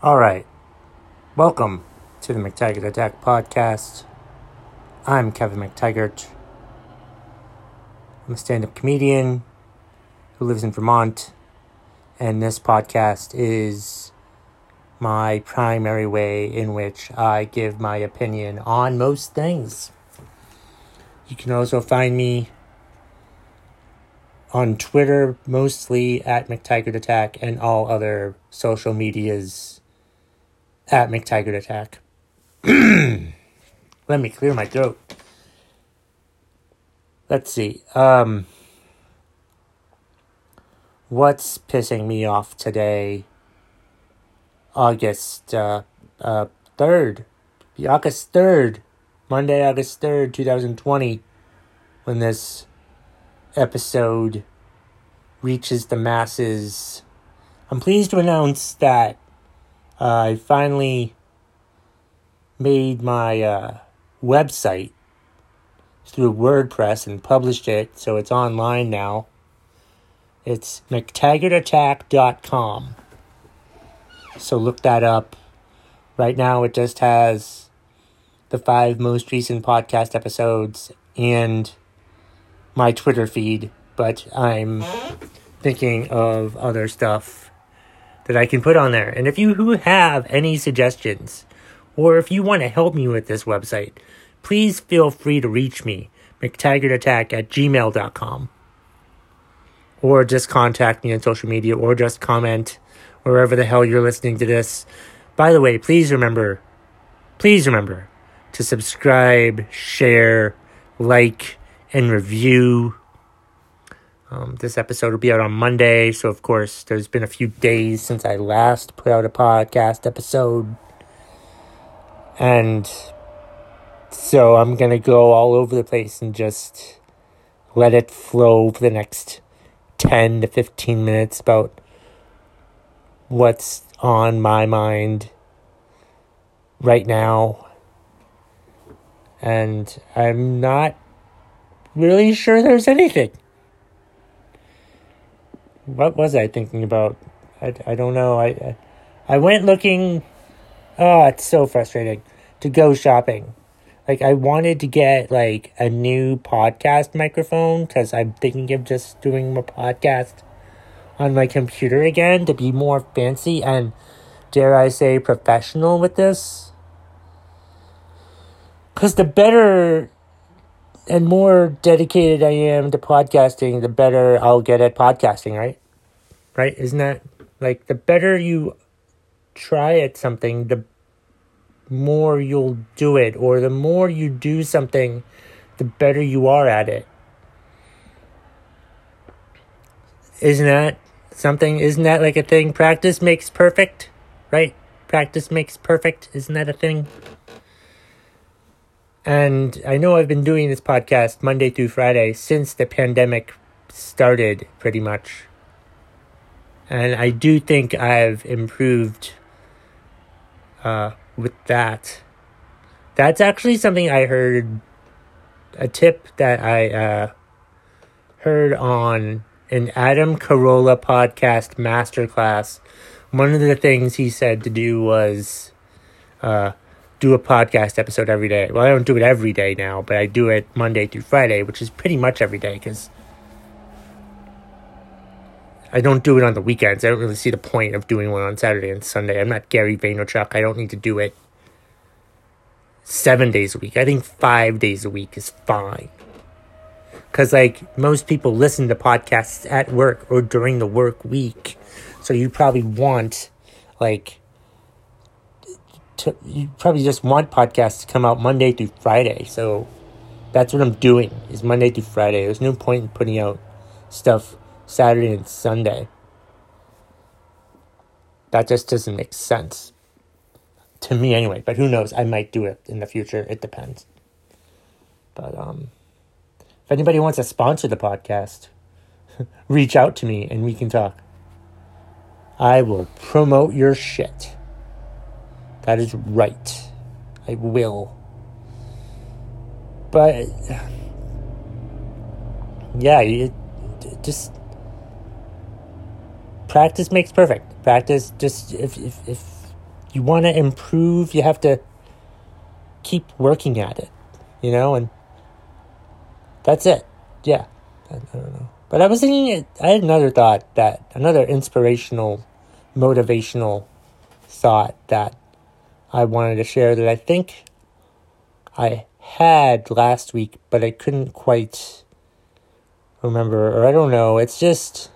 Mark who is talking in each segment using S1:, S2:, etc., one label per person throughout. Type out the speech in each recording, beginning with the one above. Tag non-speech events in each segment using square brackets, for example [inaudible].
S1: All right. Welcome to the McTaggart Attack podcast. I'm Kevin McTaggart. I'm a stand up comedian who lives in Vermont, and this podcast is my primary way in which I give my opinion on most things. You can also find me on Twitter, mostly at McTaggart Attack, and all other social medias at McTaggart Attack. [clears throat] Let me clear my throat. Let's see. Um, what's pissing me off today? August uh, uh, 3rd. August 3rd. Monday, August 3rd, 2020. When this episode reaches the masses. I'm pleased to announce that uh, I finally made my uh, website through WordPress and published it, so it's online now. It's McTaggartAttack.com. So look that up. Right now, it just has the five most recent podcast episodes and my Twitter feed, but I'm thinking of other stuff that I can put on there. And if you who have any suggestions, or if you want to help me with this website, please feel free to reach me, McTaggartAttack at gmail.com. Or just contact me on social media, or just comment wherever the hell you're listening to this. By the way, please remember, please remember to subscribe, share, like, and review. Um, this episode will be out on Monday, so of course, there's been a few days since I last put out a podcast episode. And so I'm going to go all over the place and just let it flow for the next 10 to 15 minutes about what's on my mind right now. And I'm not really sure there's anything. What was I thinking about? I, I don't know. I, I went looking. Oh, it's so frustrating to go shopping. Like I wanted to get like a new podcast microphone because I'm thinking of just doing a podcast on my computer again to be more fancy and dare I say professional with this. Because the better and more dedicated I am to podcasting, the better I'll get at podcasting, right? Right? Isn't that like the better you try at something, the more you'll do it, or the more you do something, the better you are at it. Isn't that something? Isn't that like a thing? Practice makes perfect, right? Practice makes perfect. Isn't that a thing? And I know I've been doing this podcast Monday through Friday since the pandemic started, pretty much. And I do think I've improved uh, with that. That's actually something I heard, a tip that I uh, heard on an Adam Carolla podcast masterclass. One of the things he said to do was uh, do a podcast episode every day. Well, I don't do it every day now, but I do it Monday through Friday, which is pretty much every day because I don't do it on the weekends. I don't really see the point of doing one on Saturday and Sunday. I'm not Gary Vaynerchuk. I don't need to do it seven days a week. I think five days a week is fine. Because, like, most people listen to podcasts at work or during the work week. So you probably want, like, you probably just want podcasts to come out Monday through Friday. So that's what I'm doing is Monday through Friday. There's no point in putting out stuff Saturday and Sunday. That just doesn't make sense to me anyway. But who knows? I might do it in the future. It depends. But um, if anybody wants to sponsor the podcast, [laughs] reach out to me and we can talk. I will promote your shit. That is right. I will. But yeah, it, just practice makes perfect. Practice just if if if you want to improve, you have to keep working at it, you know, and that's it. Yeah. I, I don't know. But I was thinking, I had another thought that, another inspirational, motivational thought that I wanted to share that I think I had last week, but I couldn't quite remember, or I don't know. It's just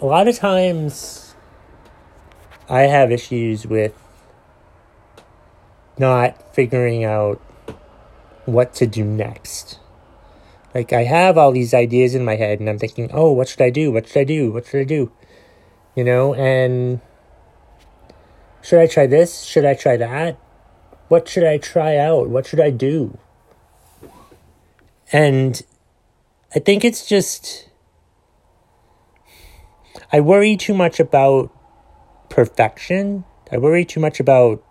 S1: a lot of times I have issues with not figuring out what to do next. Like, I have all these ideas in my head, and I'm thinking, oh, what should I do? What should I do? What should I do? You know, and should I try this? Should I try that? What should I try out? What should I do? And I think it's just. I worry too much about perfection. I worry too much about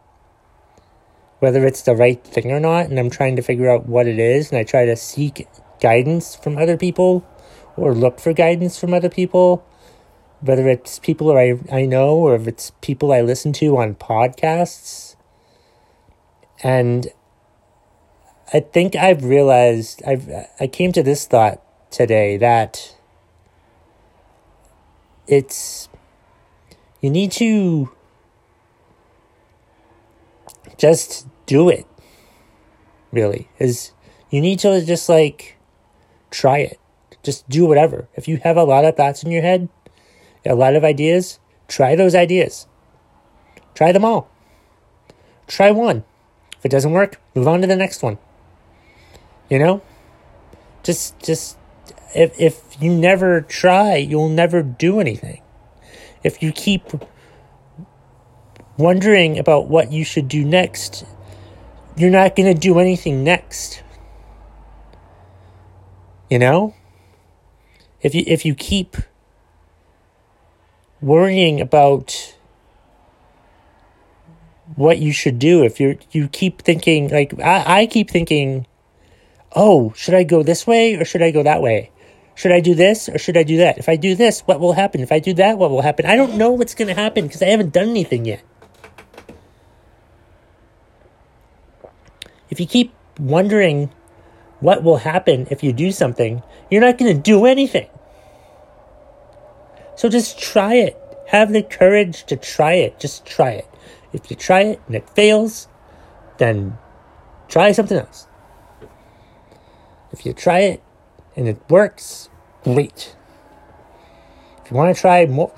S1: whether it's the right thing or not, and I'm trying to figure out what it is, and I try to seek guidance from other people or look for guidance from other people, whether it's people I, I know or if it's people I listen to on podcasts. And I think I've realized I've I came to this thought today that it's you need to just do it really is you need to just like try it just do whatever if you have a lot of thoughts in your head a lot of ideas? Try those ideas. Try them all. Try one. If it doesn't work move on to the next one. You know? Just just if if you never try you'll never do anything. If you keep wondering about what you should do next, you're not going to do anything next. You know? If you if you keep worrying about what you should do, if you you keep thinking like I, I keep thinking, oh, should I go this way or should I go that way? Should I do this or should I do that? If I do this, what will happen? If I do that, what will happen? I don't know what's going to happen because I haven't done anything yet. If you keep wondering what will happen if you do something, you're not going to do anything. So just try it. Have the courage to try it. Just try it. If you try it and it fails, then try something else. If you try it and it works, great. If you want to try more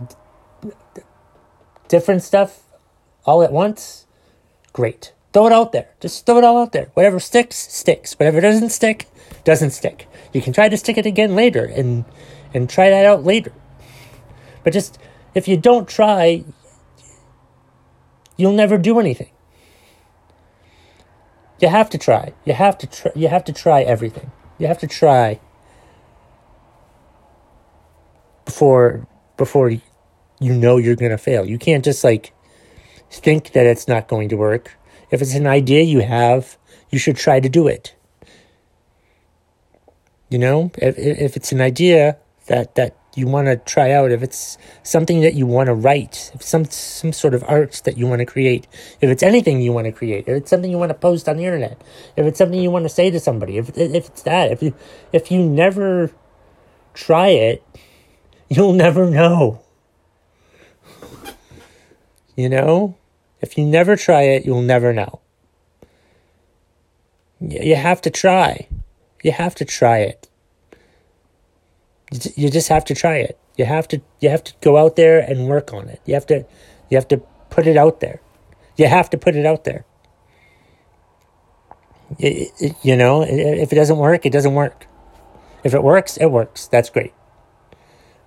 S1: different stuff all at once, great. Throw it out there. Just throw it all out there. Whatever sticks, sticks. Whatever doesn't stick, doesn't stick. You can try to stick it again later and and try that out later. But just if you don't try, you'll never do anything. You have to try. You have to try. You have to try everything. You have to try before before you know you're going to fail. You can't just like think that it's not going to work if it's an idea you have, you should try to do it. You know, if, if it's an idea that, that you want to try out, if it's something that you want to write, if some some sort of art that you want to create, if it's anything you want to create, if it's something you want to post on the internet, if it's something you want to say to somebody, if if it's that, if you if you never try it, you'll never know. You know? If you never try it, you'll never know. You have to try. You have to try it. You just have to try it. You have to you have to go out there and work on it. You have to you have to put it out there. You have to put it out there. You know, if it doesn't work, it doesn't work. If it works, it works. That's great.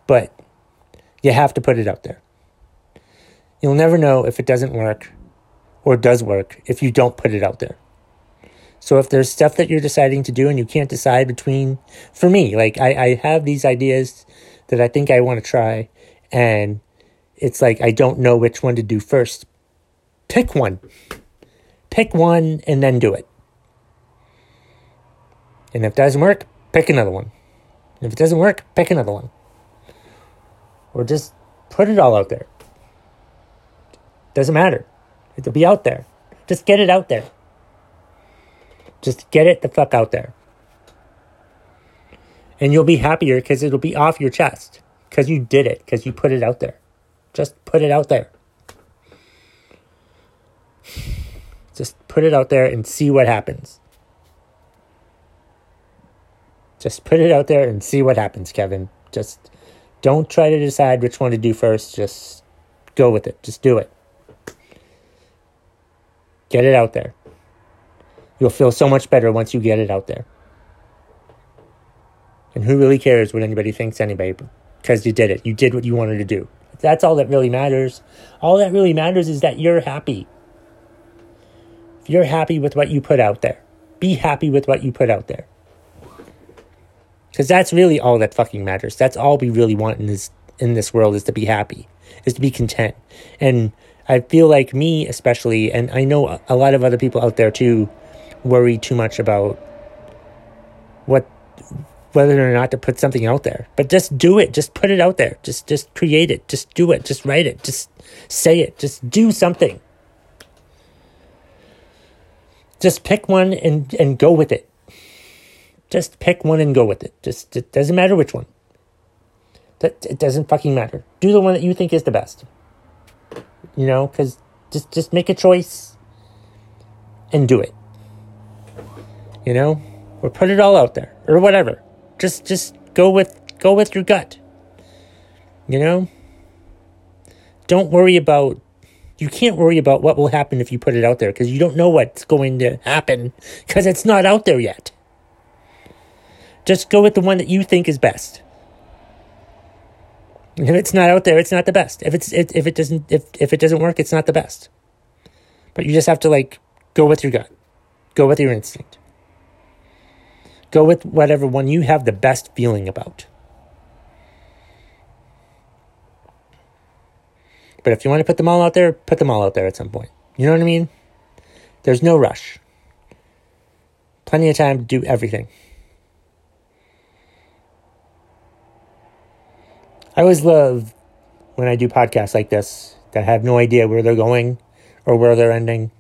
S1: But you have to put it out there. You'll never know if it doesn't work or does work if you don't put it out there. So if there's stuff that you're deciding to do and you can't decide between, for me, like I, I have these ideas that I think I want to try, and it's like I don't know which one to do first. Pick one. Pick one and then do it. And if it doesn't work, pick another one. And if it doesn't work, pick another one. Or just put it all out there Doesn't matter. It'll be out there. Just get it out there. Just get it the fuck out there. And you'll be happier because it'll be off your chest. Because you did it. Because you put it out there. Just put it out there. Just put it out there and see what happens. Just put it out there and see what happens, Kevin. Just don't try to decide which one to do first. Just go with it. Just do it. Get it out there. You'll feel so much better once you get it out there. And who really cares what anybody thinks anybody? Because you did it. You did what you wanted to do. That's all that really matters. All that really matters is that you're happy. If you're happy with what you put out there, be happy with what you put out there. Because that's really all that fucking matters. That's all we really want in this in this world is to be happy, is to be content. And I feel like me especially, and I know a lot of other people out there too, worry too much about what whether or not to put something out there. But just do it. Just put it out there. Just just create it. Just do it. Just write it. Just say it. Just do something. Just pick one and and go with it. Just pick one and go with it. Just it doesn't matter which one. That it doesn't fucking matter. Do the one that you think is the best. You know, cuz just just make a choice and do it. You know? Or put it all out there or whatever. Just just go with go with your gut. You know? Don't worry about you can't worry about what will happen if you put it out there because you don't know what's going to happen because it's not out there yet. Just go with the one that you think is best. If it's not out there, it's not the best. If it's if it doesn't if if it doesn't work, it's not the best. But you just have to like go with your gut. Go with your instinct. Go with whatever one you have the best feeling about. But if you want to put them all out there, put them all out there at some point. You know what I mean? There's no rush. Plenty of time to do everything. I always love when I do podcasts like this that have no idea where they're going or where they're ending.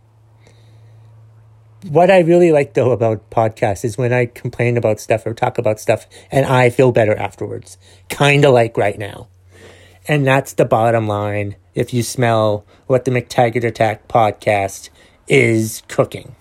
S1: What I really like though about podcasts is when I complain about stuff or talk about stuff and I feel better afterwards. Kind of like right now. And that's the bottom line if you smell what the McTaggart Attack podcast is cooking.